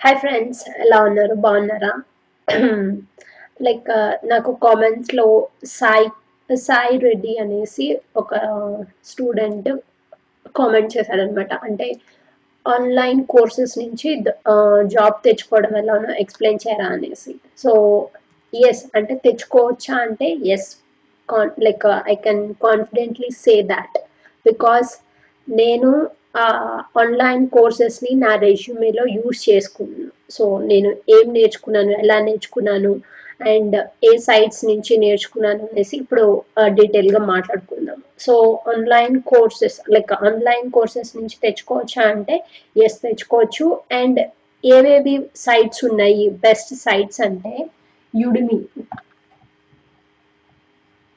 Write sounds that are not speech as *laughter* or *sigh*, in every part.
Hi friends ఎలా ఉన్నారు? బాగున్నారా? లైక్ uh, నాకు కామెంట్స్లో సాయి సాయి రెడ్డి అనేసి ఒక స్టూడెంట్ కామెంట్ చేశాడనమాట అంటే ఆన్లైన్ కోర్సెస్ నుంచి uh, జాబ్ తెచ్చుకోవడం ఎలానో ఎక్స్ప్లెయిన్ చేయరా అనేసి. సో ఎస్ అంటే తెచ్చుకోవచ్చా అంటే yes can like I can confidently say that because నేను ఆన్లైన్ కోర్సెస్ని నా రెజ్యూమేలో యూజ్ చేసుకున్నాను. సో నేను ఏం నేర్చుకున్నాను ఎలా నేర్చుకున్నాను అండ్ ఏ సైట్స్ నుంచి నేర్చుకున్నాను అనేసి ఇప్పుడు డీటెయిల్గా మాట్లాడుకుందాం. So online courses like online courses నుంచి తెచ్చుకోవచ్చా అంటే ఎస్ తెచ్చుకోవచ్చు. అండ్ ఏవేవి సైట్స్ ఉన్నాయి బెస్ట్ సైట్స్ అంటే Udemy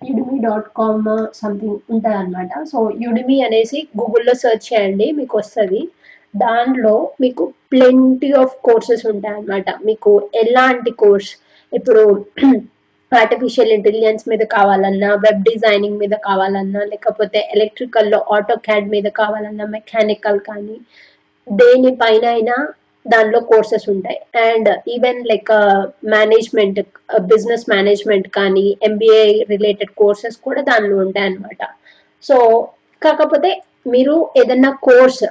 Udemy dot com something ఉంటుంది అనమాట సో యుడిమి అనేసి గూగుల్లో సెర్చ్ చేయండి మీకు వస్తుంది దానిలో మీకు ప్లెంటీ ఆఫ్ కోర్సెస్ ఉంటాయి అన్నమాట మీకు ఎలాంటి కోర్స్ ఇప్పుడు ఆర్టిఫిషియల్ ఇంటెలిజెన్స్ మీద కావాలన్నా వెబ్ డిజైనింగ్ మీద కావాలన్నా లేకపోతే ఎలక్ట్రికల్లో ఆటో క్యాడ్ మీద కావాలన్నా మెకానికల్ కానీ దేనిపైన అయినా దానిలో కోర్సెస్ ఉంటాయి. And even like management business management కానీ ఎంబీఏ రిలేటెడ్ కోర్సెస్ కూడా దానిలో ఉంటాయి అన్నమాట. సో కాకపోతే మీరు ఏదన్నా కోర్స్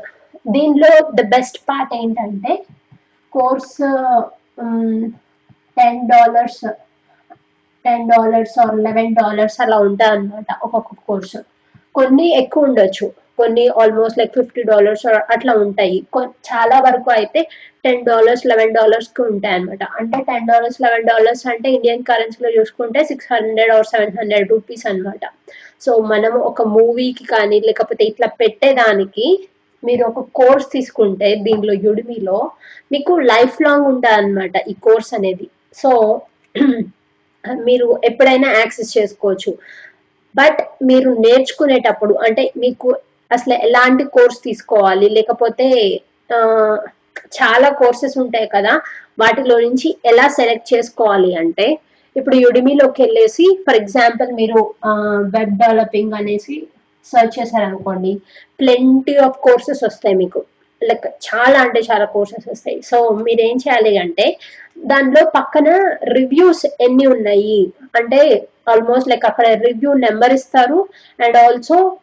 దీనిలో ద బెస్ట్ పార్ట్ ఏంటంటే course ten dollars ten dollars or eleven dollars అలా ఉంటాయి అనమాట ఒక్కొక్క కోర్సు కొన్ని ఎక్కువ ఉండొచ్చు. కొన్ని ఆల్మోస్ట్ లైక్ ఫిఫ్టీ డాలర్స్ అట్లా ఉంటాయి. చాలా వరకు అయితే టెన్ డాలర్స్ లెవెన్ డాలర్స్కి ఉంటాయి అనమాట అంటే టెన్ డాలర్స్ లెవెన్ డాలర్స్ అంటే ఇండియన్ కరెన్సీలో చూసుకుంటే six hundred or seven hundred rupees అనమాట సో మనం ఒక మూవీకి కానీ లేకపోతే ఇట్లా పెట్టేదానికి మీరు ఒక కోర్స్ తీసుకుంటే దీనిలో యుడిమిలో మీకు లైఫ్ లాంగ్ ఉంటుంది అనమాట ఈ కోర్స్ అనేది. సో *clears throat* మీరు ఎప్పుడైనా యాక్సెస్ చేసుకోవచ్చు. బట్ మీరు నేర్చుకునేటప్పుడు అంటే మీకు అసలు ఎలాంటి కోర్స్ తీసుకోవాలి? లేకపోతే చాలా కోర్సెస్ ఉంటాయి కదా వాటిలో నుంచి ఎలా సెలెక్ట్ చేసుకోవాలి అంటే ఇప్పుడు యుడిమిలోకి వెళ్ళేసి ఫర్ ఎగ్జాంపుల్ మీరు వెబ్ డెవలపింగ్ అనేసి సర్చ్ చేశారనుకోండి ప్లెంటీ ఆఫ్ కోర్సెస్ వస్తాయి మీకు. లైక్ చాలా అంటే చాలా కోర్సెస్ వస్తాయి. సో మీరు ఏం చేయాలి అంటే దానిలో పక్కన రివ్యూస్ ఎన్ని ఉన్నాయి? అంటే ఆల్మోస్ట్ లైక్ అక్కడ రివ్యూ నెంబర్ ఇస్తారు. And also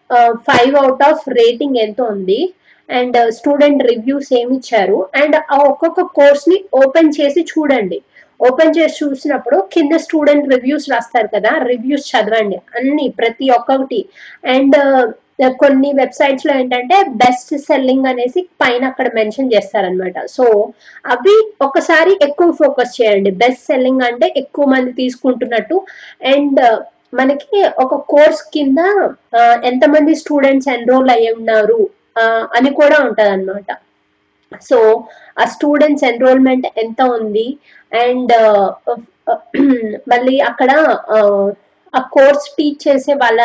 five out of rating ఎంత ఉంది. అండ్ స్టూడెంట్ రివ్యూస్ ఏమి ఇచ్చారు? అండ్ ఆ ఒక్కొక్క కోర్స్ని ఓపెన్ చేసి చూడండి. ఓపెన్ చేసి చూసినప్పుడు కింద స్టూడెంట్ రివ్యూస్ రాస్తారు కదా రివ్యూస్ చదవండి. అన్ని ప్రతి ఒక్కటి. అండ్ కొన్ని వెబ్సైట్స్లో ఏంటంటే బెస్ట్ సెల్లింగ్ అనేసి పైన అక్కడ మెన్షన్ చేస్తారనమాట సో అవి ఒకసారి ఎక్కువ ఫోకస్ చేయండి. బెస్ట్ సెల్లింగ్ అంటే ఎక్కువ మంది తీసుకుంటున్నట్టు. అండ్ మనకి ఒక కోర్స్ కింద ఎంతమంది స్టూడెంట్స్ ఎన్రోల్ అయ్యి ఉన్నారు అని కూడా ఉంటదన్నమాట. సో ఆ స్టూడెంట్స్ ఎన్రోల్మెంట్ ఎంత ఉంది? అండ్ మళ్ళీ అక్కడ ఆ కోర్స్ టీచ్ చేసే వాళ్ళ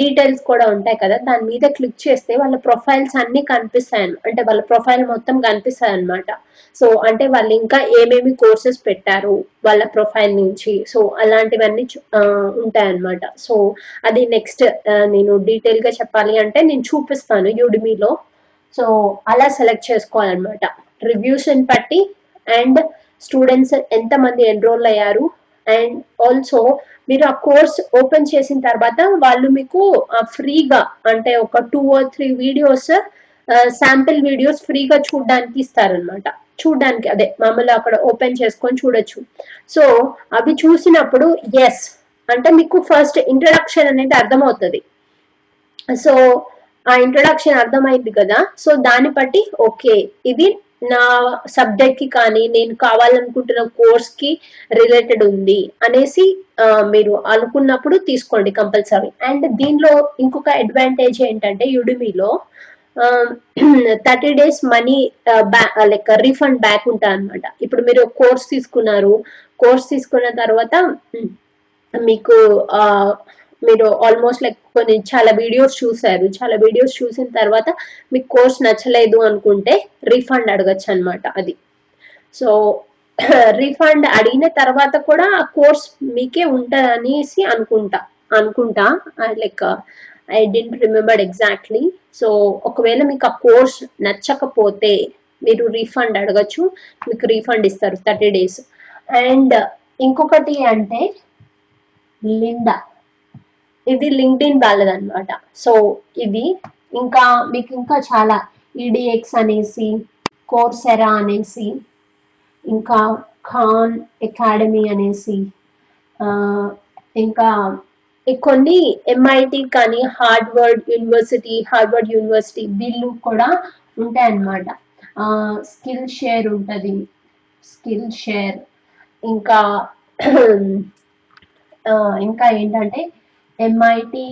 డీటెయిల్స్ కూడా ఉంటాయి కదా. దాని మీద క్లిక్ చేస్తే వాళ్ళ ప్రొఫైల్స్ అన్ని కనిపిస్తాయి అంటే వాళ్ళ ప్రొఫైల్ మొత్తం కనిపిస్తాయి అనమాట సో అంటే వాళ్ళు ఇంకా ఏమేమి కోర్సెస్ పెట్టారు వాళ్ళ ప్రొఫైల్ నుంచి. సో అలాంటివన్నీ ఉంటాయన్నమాట సో అది నెక్స్ట్ నేను డీటెయిల్గా చెప్పాలి అంటే నేను చూపిస్తాను యూడిమీలో సో అలా సెలెక్ట్ చేసుకోవాలన్నమాట. రివ్యూస్ని బట్టి అండ్ స్టూడెంట్స్ ఎంతమంది ఎన్రోల్ అయ్యారు అండ్ ఆల్సో మీరు ఆ కోర్స్ ఓపెన్ చేసిన తర్వాత వాళ్ళు మీకు ఫ్రీగా అంటే ఒక two or three videos sample videos ఫ్రీగా చూడడానికి ఇస్తారనమాట చూడడానికి అదే మామూలు అక్కడ ఓపెన్ చేసుకొని చూడొచ్చు. సో అవి చూసినప్పుడు ఎస్ అంటే మీకు ఫస్ట్ ఇంట్రడక్షన్ అనేది అర్థమవుతుంది. సో ఆ ఇంట్రడక్షన్ అర్థమైంది కదా? సో దాన్ని బట్టి ఓకే ఇది నా సబ్జెక్ట్కి కానీ నేను కావాలనుకుంటున్న కోర్స్కి రిలేటెడ్ ఉంది అనేసి మీరు అనుకున్నప్పుడు తీసుకోండి కంపల్సరీ అండ్ దీనిలో ఇంకొక అడ్వాంటేజ్ ఏంటంటే యుడిమిలో thirty days money like refund back ఉంటుంది అనమాట ఇప్పుడు మీరు కోర్స్ తీసుకున్నారు కోర్స్ తీసుకున్న తర్వాత మీకు మీరు ఆల్మోస్ట్ లైక్ కొన్ని చాలా వీడియోస్ చూసారు చాలా వీడియోస్ చూసిన తర్వాత మీకు కోర్స్ నచ్చలేదు అనుకుంటే రీఫండ్ అడగచ్చు అనమాట అది. సో రీఫండ్ *clears throat* అడిగిన తర్వాత కూడా ఆ కోర్స్ మీకే ఉంటుంది అనేసి అనుకుంటా. అనుకుంటా like I don't remember exactly so ఒకవేళ మీకు ఆ కోర్స్ నచ్చకపోతే మీరు రీఫండ్ అడగచ్చు. మీకు రీఫండ్ ఇస్తారు థర్టీ డేస్ అండ్ ఇంకొకటి అంటే లిండా ఇది లింక్డ్ఇన్ అనమాట సో ఇది ఇంకా మీకు ఇంకా చాలా ఈడిఎక్స్ అనేసి కోర్సెరా అనేసి ఇంకా ఖాన్ అకాడమీ అనేసి ఇంకా కొన్ని ఎంఐటి కానీ హార్డ్వర్డ్ యూనివర్సిటీ హార్డ్వర్డ్ యూనివర్సిటీ వీళ్ళు కూడా ఉంటాయన్నమాట. స్కిల్ షేర్ ఉంటుంది. Skillshare. ఇంకా ఇంకా ఏంటంటే ఎంఐటి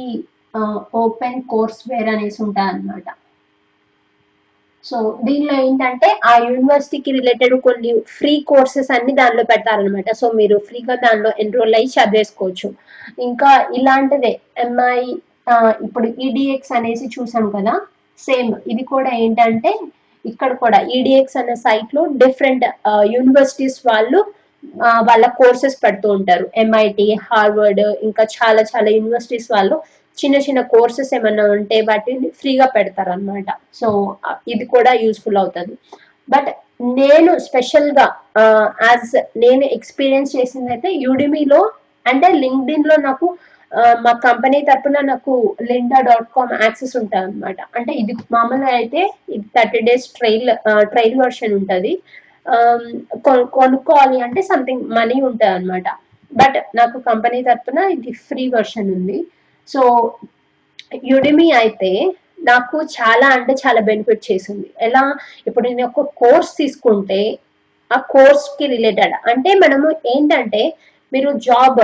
ఓపెన్ కోర్స్ వేర్ అనేసి ఉంటాయి అనమాట సో దీనిలో ఏంటంటే ఆ యూనివర్సిటీకి రిలేటెడ్ కొన్ని ఫ్రీ కోర్సెస్ అన్ని దానిలో పెడతారనమాట సో మీరు ఫ్రీగా దానిలో ఎన్రోల్ అయ్యి చదివేసుకోవచ్చు. ఇంకా ఇలాంటిదే ఎంఐ ఇప్పుడు ఈడిఎక్స్ అనేసి చూసాం కదా? సేమ్ ఇది కూడా ఏంటంటే ఇక్కడ కూడా ఈడిఎక్స్ అనే సైట్లో డిఫరెంట్ యూనివర్సిటీస్ వాళ్ళు వాళ్ళ కోర్సెస్ పెడుతూ ఉంటారు. ఎంఐటి హార్వర్డ్ ఇంకా చాలా చాలా యూనివర్సిటీస్ వాళ్ళు చిన్న చిన్న కోర్సెస్ ఏమైనా ఉంటే వాటిని ఫ్రీగా పెడతారు అనమాట సో ఇది కూడా యూస్ఫుల్ అవుతుంది. బట్ నేను స్పెషల్గా యాజ్ నేను ఎక్స్పీరియన్స్ చేసింది అయితే యూడిమీలో అంటే లింక్డ్ఇన్లో నాకు మా కంపెనీ తరపున నాకు లిండా డాట్ కామ్ యాక్సెస్ ఉంటుంది అనమాట అంటే ఇది మామూలుగా అయితే ఇది thirty days trial trial version ఉంటుంది. Um, కొనుక్కోవాలి అంటే సంథింగ్ మనీ ఉంటుంది అనమాట బట్ నాకు కంపెనీ తరపున ఇది ఫ్రీ వర్షన్ ఉంది. సో యుడిమి అయితే నాకు చాలా అంటే చాలా బెనిఫిట్ చేసింది. ఎలా? ఇప్పుడు నేను ఒక కోర్స్ తీసుకుంటే ఆ కోర్స్కి రిలేటెడ్ అంటే మనము ఏంటంటే మీరు జాబ్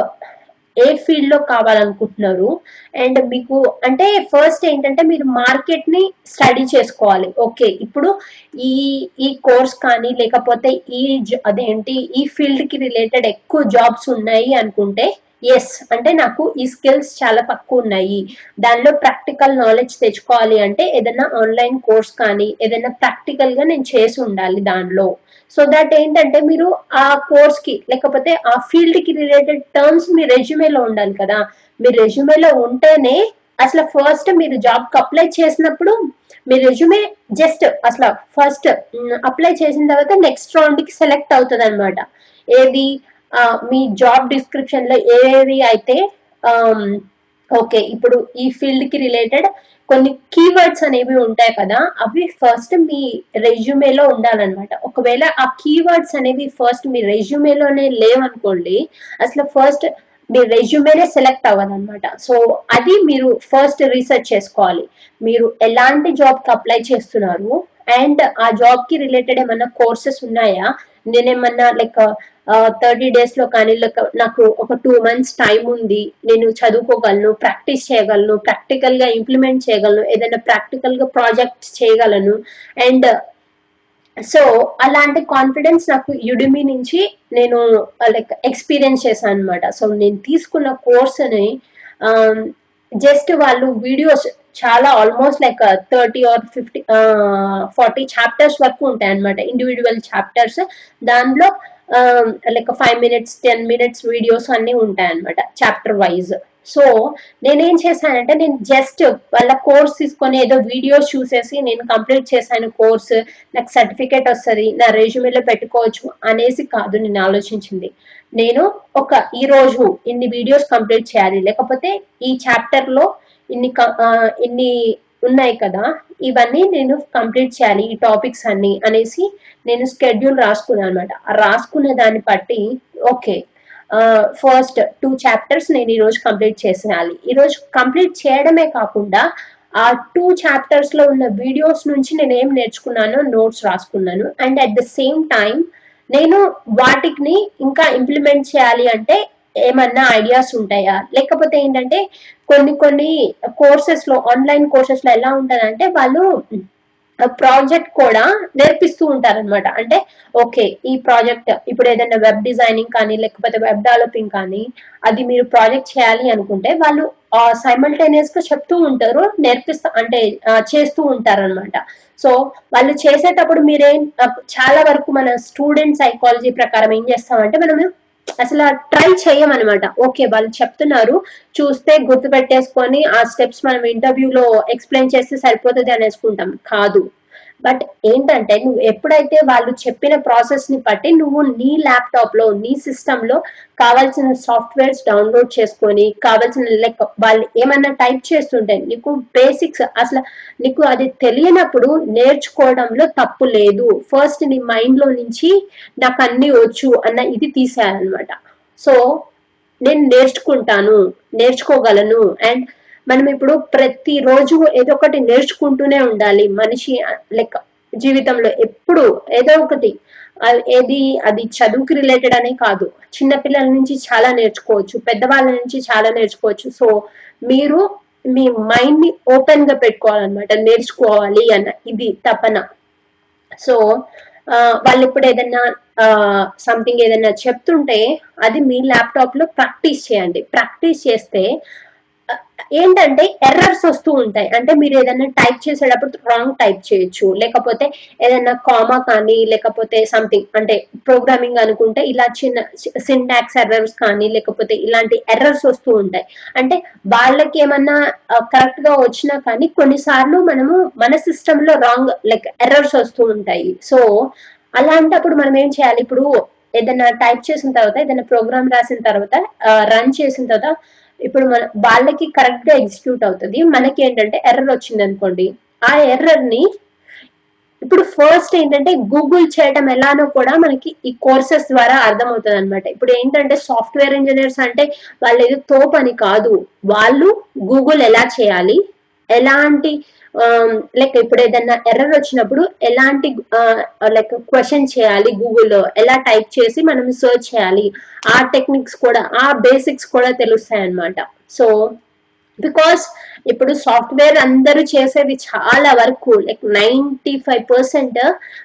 ఏ ఫీల్డ్లో కావాలనుకుంటున్నారు. అండ్ మీకు అంటే ఫస్ట్ ఏంటంటే మీరు మార్కెట్ని స్టడీ చేసుకోవాలి. ఓకే ఇప్పుడు ఈ ఈ కోర్స్ కానీ లేకపోతే ఈ జ- అదేంటి ఈ ఫీల్డ్కి రిలేటెడ్ ఎక్కువ జాబ్స్ ఉన్నాయి అనుకుంటే ఎస్ అంటే నాకు ఈ స్కిల్స్ చాలా తక్కువ ఉన్నాయి. దానిలో ప్రాక్టికల్ నాలెడ్జ్ తెచ్చుకోవాలి అంటే ఏదైనా ఆన్లైన్ కోర్స్ కానీ ఏదైనా ప్రాక్టికల్గా నేను చేసి ఉండాలి దానిలో. సో దట్ ఏంటంటే మీరు ఆ కోర్స్కి లేకపోతే ఆ ఫీల్డ్కి రిలేటెడ్ టర్మ్స్ మీ రెజ్యూమేలో ఉండాలి కదా. మీ రెజ్యూమేలో ఉంటేనే అసలు ఫస్ట్ మీరు జాబ్కి అప్లై చేసినప్పుడు మీ రెజ్యూమే జస్ట్ అసలు ఫస్ట్ అప్లై చేసిన తర్వాత నెక్స్ట్ రౌండ్కి సెలెక్ట్ అవుతుంది అనమాట ఏది? మీ జాబ్ డిస్క్రిప్షన్లో ఏది అయితే ఓకే ఇప్పుడు ఈ ఫీల్డ్కి రిలేటెడ్ కొన్ని కీవర్డ్స్ అనేవి ఉంటాయి కదా అవి ఫస్ట్ మీ రెజ్యూమేలో ఉండాలన్నమాట. ఒకవేళ ఆ కీవర్డ్స్ అనేవి ఫస్ట్ మీ రెజ్యూమేలోనే లేవనుకోండి అసలు ఫస్ట్ మీ రెజ్యూమేనే సెలెక్ట్ అవ్వదన్నమాట. సో అది మీరు ఫస్ట్ రీసెర్చ్ చేసుకోవాలి. మీరు ఎలాంటి జాబ్కి అప్లై చేస్తున్నారు అండ్ ఆ జాబ్కి రిలేటెడ్ ఏమన్నా కోర్సెస్ ఉన్నాయా? నేనేమన్నా లైక్ థర్టీ డేస్లో కానీ నాకు ఒక టూ మంత్స్ టైం ఉంది నేను చదువుకోగలను ప్రాక్టీస్ చేయగలను ప్రాక్టికల్గా ఇంప్లిమెంట్ చేయగలను ఏదైనా ప్రాక్టికల్గా ప్రాజెక్ట్స్ చేయగలను. అండ్ సో అలాంటి కాన్ఫిడెన్స్ నాకు యుడిమి నుంచి నేను లైక్ ఎక్స్పీరియన్స్ చేశాను అనమాట సో నేను తీసుకున్న కోర్స్ని జస్ట్ వాళ్ళు వీడియోస్ చాలా almost like thirty or fifty forty chapters వరకు ఉంటాయి అనమాట ఇండివిజువల్ చాప్టర్స్. దానిలో like five minutes ten minutes videos అన్ని ఉంటాయి అనమాట చాప్టర్ వైజ్ సో నేనేం చేశానంటే నేను జస్ట్ వాళ్ళ కోర్స్ తీసుకొని ఏదో వీడియోస్ చూసేసి నేను కంప్లీట్ చేశాను కోర్స్ నాకు సర్టిఫికేట్ వస్తుంది నా రెజ్యూమేలో పెట్టుకోవచ్చు అనేసి కాదు నేను ఆలోచించింది. నేను ఒక ఈ రోజు ఇన్ని వీడియోస్ కంప్లీట్ చేయాలి లేకపోతే ఈ చాప్టర్లో ఇన్ని ఇన్ని ఉన్నాయి కదా. ఇవన్నీ నేను కంప్లీట్ చేయాలి ఈ టాపిక్స్ అన్ని అనేసి నేను స్కెడ్యూల్ రాసుకున్నాను అనమాట రాసుకునే దాన్ని బట్టి ఓకే. ఫస్ట్ టూ చాప్టర్స్ నేను ఈరోజు కంప్లీట్ చేసేయాలి ఈరోజు కంప్లీట్ చేయడమే కాకుండా ఆ టూ చాప్టర్స్లో ఉన్న వీడియోస్ నుంచి నేను ఏం నేర్చుకున్నానో నోట్స్ రాసుకున్నాను. And at the same time నేను వాటిని ఇంకా ఇంప్లిమెంట్ చేయాలి అంటే ఏమన్నా ఐడియాస్ ఉంటాయా? లేకపోతే ఏంటంటే కొన్ని కొన్ని కోర్సెస్లో ఆన్లైన్ కోర్సెస్లో ఎలా ఉంటుందంటే వాళ్ళు ప్రాజెక్ట్ కూడా నేర్పిస్తూ ఉంటారన్నమాట. అంటే ఓకే ఈ ప్రాజెక్ట్ ఇప్పుడు ఏదైనా వెబ్ డిజైనింగ్ కానీ లేకపోతే వెబ్ డెవలపింగ్ కానీ అది మీరు ప్రాజెక్ట్ చేయాలి అనుకుంటే వాళ్ళు సైమల్టేనియస్గా చెప్తూ ఉంటారు నేర్పిస్తూ అంటే చేస్తూ ఉంటారనమాట సో వాళ్ళు చేసేటప్పుడు మీరేం చాలా వరకు మన స్టూడెంట్ సైకాలజీ ప్రకారం ఏం చేస్తామంటే మనము అసలు ట్రై చేయమనమాట ఓకే వాళ్ళు చెప్తున్నారు. చూస్తే గుర్తు పెట్టేసుకొని ఆ స్టెప్స్ మనం ఇంటర్వ్యూలో ఎక్స్ప్లెయిన్ చేస్తే సరిపోతుంది అనేసుకుంటాం. కాదు. బట్ ఏంటంటే నువ్వు ఎప్పుడైతే వాళ్ళు చెప్పిన ప్రాసెస్ని బట్టి నువ్వు నీ ల్యాప్టాప్లో నీ సిస్టమ్లో కావాల్సిన సాఫ్ట్వేర్స్ డౌన్లోడ్ చేసుకొని కావాల్సిన లైక్ వాళ్ళు ఏమైనా టైప్ చేస్తుంటే నీకు బేసిక్స్ అసలు నీకు అది తెలియనప్పుడు నేర్చుకోవడంలో తప్పు లేదు. ఫస్ట్ నీ మైండ్లో నుంచి నాకు అన్ని వచ్చు అన్న ఇది తీసేయాలన్నమాట. సో నేను నేర్చుకుంటాను నేర్చుకోగలను. అండ్ మనం ఇప్పుడు ప్రతి రోజు ఏదో ఒకటి నేర్చుకుంటూనే ఉండాలి. మనిషి లైక్ జీవితంలో ఎప్పుడు ఏదో ఒకటి ఏది అది చదువుకి రిలేటెడ్ అనే కాదు. చిన్న పిల్లల నుంచి చాలా నేర్చుకోవచ్చు. పెద్దవాళ్ళ నుంచి చాలా నేర్చుకోవచ్చు. సో మీరు మీ మైండ్ని ఓపెన్గా పెట్టుకోవాలన్నమాట. నేర్చుకోవాలి అన్న ఇది తపన. సో ఆ, వాళ్ళు ఇప్పుడు ఏదైనా సంథింగ్ ఏదైనా చెప్తుంటే అది మీ ల్యాప్టాప్లో ప్రాక్టీస్ చేయండి. ప్రాక్టీస్ చేస్తే ఏంటంటే ఎర్రర్స్ వస్తూ ఉంటాయి. అంటే మీరు ఏదైనా టైప్ చేసేటప్పుడు రాంగ్ టైప్ చేయొచ్చు. లేకపోతే ఏదైనా కామా కానీ లేకపోతే సంథింగ్ అంటే ప్రోగ్రామింగ్ అనుకుంటే ఇలా చిన్న సింటాక్స్ ఎర్రర్స్ కానీ లేకపోతే ఇలాంటి ఎర్రర్స్ వస్తూ ఉంటాయి. అంటే వాళ్ళకి ఏమన్నా కరెక్ట్గా వచ్చినా కానీ కొన్నిసార్లు మనము మన సిస్టమ్లో రాంగ్ లైక్ ఎర్రర్స్ వస్తూ ఉంటాయి. సో అలాంటప్పుడు మనం ఏం చేయాలి? ఇప్పుడు ఏదైనా టైప్ చేసిన తర్వాత ఏదైనా ప్రోగ్రామ్ రాసిన తర్వాత రన్ చేసిన తర్వాత ఇప్పుడు మన వాళ్ళకి కరెక్ట్గా ఎగ్జిక్యూట్ అవుతుంది. మనకి ఏంటంటే ఎర్రర్ వచ్చింది అనుకోండి ఆ ఎర్రర్ని ఇప్పుడు ఫస్ట్ ఏంటంటే గూగుల్ చేయడం ఎలానో కూడా మనకి ఈ కోర్సెస్ ద్వారా అర్థమవుతుంది అనమాట ఇప్పుడు ఏంటంటే సాఫ్ట్వేర్ ఇంజనీర్స్ అంటే వాళ్ళు ఏదో తోపని కాదు. వాళ్ళు గూగుల్ ఎలా చేయాలి? ఎలాంటి లైక్ ఇప్పుడు ఏదైనా ఎర్రర్ వచ్చినప్పుడు ఎలాంటి uh, లైక్ క్వశ్చన్ చేయాలి గూగుల్లో ఎలా టైప్ చేసి మనం సర్చ్ చేయాలి? ఆ టెక్నిక్స్ కూడా ఆ బేసిక్స్ కూడా తెలుస్తాయి అన్నమాట సో బికాస్ ఇప్పుడు సాఫ్ట్వేర్ అందరూ చేసేది చాలా వరకు లైక్ నైంటీ ఫైవ్ పర్సెంట్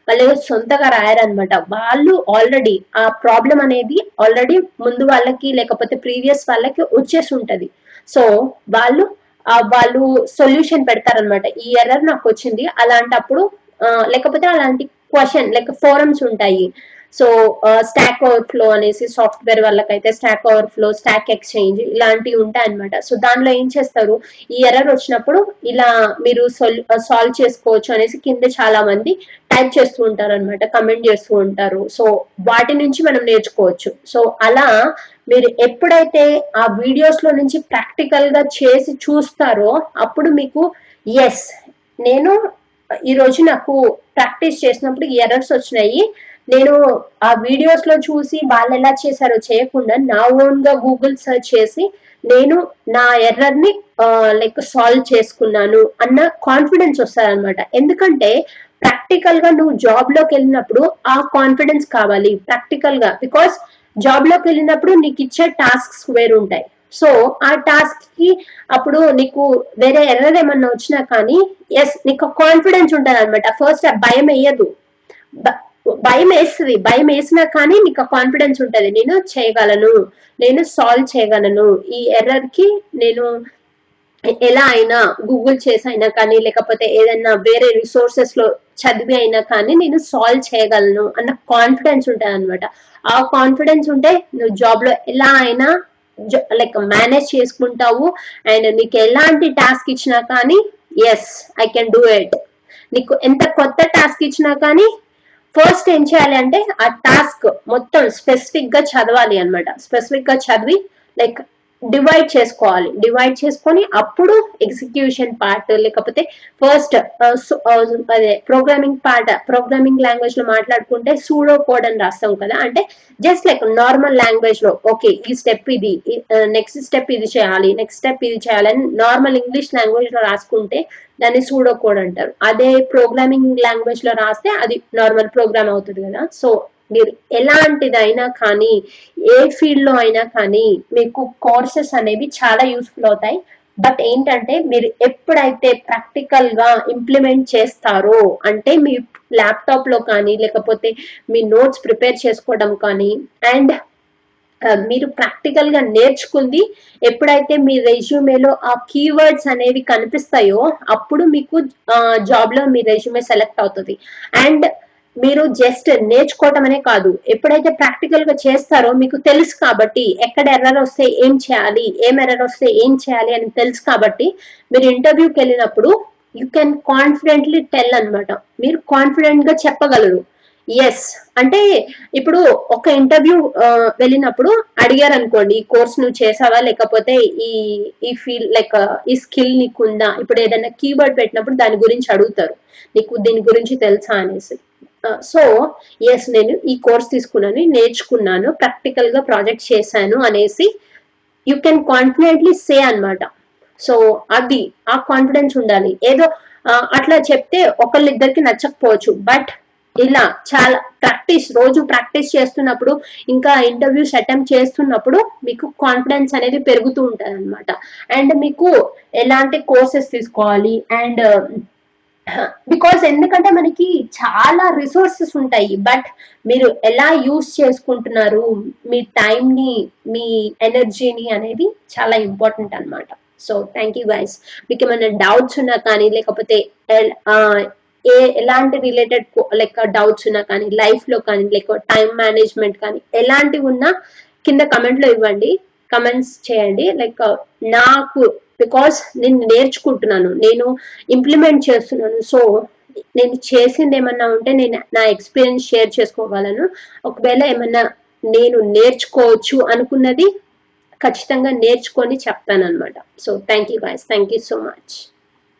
వాళ్ళు సొంతగా సొంతగా రాయారనమాట వాళ్ళు ఆల్రెడీ ఆ ప్రాబ్లం అనేది ఆల్రెడీ ముందు వాళ్ళకి లేకపోతే ప్రీవియస్ వాళ్ళకి వచ్చేసి ఉంటది. సో వాళ్ళు వాళ్ళు సొల్యూషన్ పెడతారనమాట ఈ ఎర్రర్ నాకు వచ్చింది. అలాంటప్పుడు లేకపోతే అలాంటి క్వశ్చన్ లైక్ ఫోరమ్స్ ఉంటాయి. సో స్టాక్ ఓవర్ఫ్లో అనేసి సాఫ్ట్వేర్ వాళ్ళకైతే స్టాక్ ఓవర్ఫ్లో స్టాక్ ఎక్స్చేంజ్ ఇలాంటివి ఉంటాయి అనమాట సో దానిలో ఏం చేస్తారు? ఈ ఎర్రర్ వచ్చినప్పుడు ఇలా మీరు సాల్వ్ చేసుకోవచ్చు అనేసి కింద చాలా మంది టైప్ చేస్తూ ఉంటారు అనమాట కమెంట్ చేస్తూ ఉంటారు. సో వాటి నుంచి మనం నేర్చుకోవచ్చు. సో అలా మీరు ఎప్పుడైతే ఆ వీడియోస్లో నుంచి ప్రాక్టికల్గా చేసి చూస్తారో అప్పుడు మీకు ఎస్ నేను ఈ రోజు నాకు ప్రాక్టీస్ చేసినప్పుడు ఎర్రర్స్ వచ్చినాయి. నేను ఆ వీడియోస్లో చూసి వాళ్ళు ఎలా చేశారో చేయకుండా నా ఓన్గా గూగుల్ సెర్చ్ చేసి నేను నా ఎర్రర్ని లైక్ సాల్వ్ చేసుకున్నాను అన్న కాన్ఫిడెన్స్ వస్తుంది అనమాట ఎందుకంటే ప్రాక్టికల్గా నువ్వు జాబ్లోకి వెళ్ళినప్పుడు ఆ కాన్ఫిడెన్స్ కావాలి ప్రాక్టికల్గా. బికాస్ జాబ్లోకి వెళ్ళినప్పుడు నీకు ఇచ్చే టాస్క్స్ వేరు ఉంటాయి. సో ఆ టాస్క్కి అప్పుడు నీకు వేరే ఎర్రర్ ఏమన్నా వచ్చినా కానీ ఎస్ నీకు కాన్ఫిడెన్స్ ఉంటుంది అనమాట ఫస్ట్ ఆ భయం వేయదు భయం వేస్తుంది. భయం వేసినా కానీ నీకు కాన్ఫిడెన్స్ ఉంటుంది. నేను చేయగలను. నేను సాల్వ్ చేయగలను. ఈ ఎర్రర్కి నేను ఎలా అయినా గూగుల్ చేసి అయినా కానీ లేకపోతే ఏదైనా వేరే రిసోర్సెస్లో చదివి అయినా కానీ నేను సాల్వ్ చేయగలను అన్న కాన్ఫిడెన్స్ ఉంటుంది అనమాట ఆ కాన్ఫిడెన్స్ ఉంటే నువ్వు జాబ్లో ఎలా అయినా లైక్ మేనేజ్ చేసుకుంటావు. అండ్ నీకు ఎలాంటి టాస్క్ ఇచ్చినా కానీ yes I can do it నీకు ఎంత కొత్త టాస్క్ ఇచ్చినా కానీ ఫస్ట్ ఏం చేయాలి అంటే ఆ టాస్క్ మొత్తం స్పెసిఫిక్గా చదవాలి అన్నమాట. స్పెసిఫిక్గా చదివి లైక్ డివైడ్ చేసుకోవాలి. డివైడ్ చేసుకొని అప్పుడు ఎగ్జిక్యూషన్ పార్ట్ లేకపోతే ఫస్ట్ uh, uh, అదే ప్రోగ్రామింగ్ పార్ట్ ప్రోగ్రామింగ్ లాంగ్వేజ్లో మాట్లాడుకుంటే సూడో కోడ్ అని రాస్తాం కదా. అంటే జస్ట్ లైక్ నార్మల్ లాంగ్వేజ్లో ఓకే ఈ స్టెప్ ఇది నెక్స్ట్ స్టెప్ uh, ఇది చేయాలి నెక్స్ట్ స్టెప్ ఇది చేయాలని నార్మల్ ఇంగ్లీష్ లాంగ్వేజ్లో రాసుకుంటే దాన్ని సూడో కోడ్ అంటారు. అదే ప్రోగ్రామింగ్ లాంగ్వేజ్లో రాస్తే అది నార్మల్ ప్రోగ్రామ్ అవుతుంది కదా. సో మీరు ఎలాంటిదైనా కానీ ఏ ఫీల్డ్లో అయినా కానీ మీకు కోర్సెస్ అనేవి చాలా యూస్ఫుల్ అవుతాయి. బట్ ఏంటంటే మీరు ఎప్పుడైతే ప్రాక్టికల్గా ఇంప్లిమెంట్ చేస్తారో అంటే మీ ల్యాప్టాప్లో కానీ లేకపోతే మీ నోట్స్ ప్రిపేర్ చేసుకోవడం కానీ అండ్ మీరు ప్రాక్టికల్గా నేర్చుకుంది ఎప్పుడైతే మీ రెజ్యూమేలో ఆ కీవర్డ్స్ అనేవి కనిపిస్తాయో అప్పుడు మీకు జాబ్లో మీ రెజ్యూమే సెలెక్ట్ అవుతుంది. అండ్ మీరు జస్ట్ నేర్చుకోవటం అనే కాదు. ఎప్పుడైతే ప్రాక్టికల్గా చేస్తారో మీకు తెలుసు కాబట్టి ఎక్కడ ఎర్రర్ వస్తే ఏం చేయాలి ఏం ఎర్రర్ వస్తే ఏం చేయాలి అని తెలుసు కాబట్టి మీరు ఇంటర్వ్యూకి వెళ్ళినప్పుడు యూ కెన్ కాన్ఫిడెంట్లీ టెల్ అన్నమాట. మీరు కాన్ఫిడెంట్గా చెప్పగలరు. ఎస్. అంటే ఇప్పుడు ఒక ఇంటర్వ్యూ వెళ్ళినప్పుడు అడిగారు అనుకోండి ఈ కోర్స్ నువ్వు చేసావా? లేకపోతే ఈ ఈ ఫీల్ లైక్ ఈ స్కిల్ నీకు ఉందా ఇప్పుడు ఏదైనా కీవర్డ్ పెట్టినప్పుడు దాని గురించి అడుగుతారు. నీకు దీని గురించి తెలుసా అనేసి. సో ఎస్ నేను ఈ కోర్స్ తీసుకున్నాను నేర్చుకున్నాను ప్రాక్టికల్గా ప్రాజెక్ట్ చేశాను అనేసి యూ కెన్ కాన్ఫిడెంట్లీ సే అన్నమాట. సో అది ఆ కాన్ఫిడెన్స్ ఉండాలి. ఏదో అట్లా చెప్తే ఒకళ్ళిద్దరికి నచ్చకపోవచ్చు. బట్ ఇలా చాలా ప్రాక్టీస్ రోజు ప్రాక్టీస్ చేస్తున్నప్పుడు ఇంకా ఇంటర్వ్యూస్ అటెంప్ట్ చేస్తున్నప్పుడు మీకు కాన్ఫిడెన్స్ అనేది పెరుగుతూ ఉంటుంది అనమాట అండ్ మీకు ఎలాంటి కోర్సెస్ తీసుకోవాలి? అండ్ బికాస్ ఎందుకంటే మనకి చాలా రిసోర్సెస్ ఉంటాయి. బట్ మీరు ఎలా యూస్ చేసుకుంటున్నారు? మీ టైంని మీ ఎనర్జీని అనేది చాలా ఇంపార్టెంట్ అన్నమాట. సో థ్యాంక్ యూ గైస్ మీకు ఏమైనా డౌట్స్ ఉన్నా కానీ లేకపోతే ఏ ఎలాంటి రిలేటెడ్ లైక్ డౌట్స్ ఉన్నా కానీ లైఫ్లో కానీ లైక్ టైం మేనేజ్మెంట్ కానీ ఎలాంటివి ఉన్నా కింద కమెంట్లో ఇవ్వండి. కమెంట్స్ చేయండి. లైక్ నాకు బికాస్ నేను నేర్చుకుంటున్నాను నేను ఇంప్లిమెంట్ చేస్తున్నాను. సో నేను చేసింది ఏమన్నా ఉంటే నేను నా ఎక్స్పీరియన్స్ షేర్ చేసుకోగలను. ఒకవేళ ఏమన్నా నేను నేర్చుకోవచ్చు అనుకున్నది ఖచ్చితంగా నేర్చుకొని చెప్తాను అనమాట so thank you guys thank you so much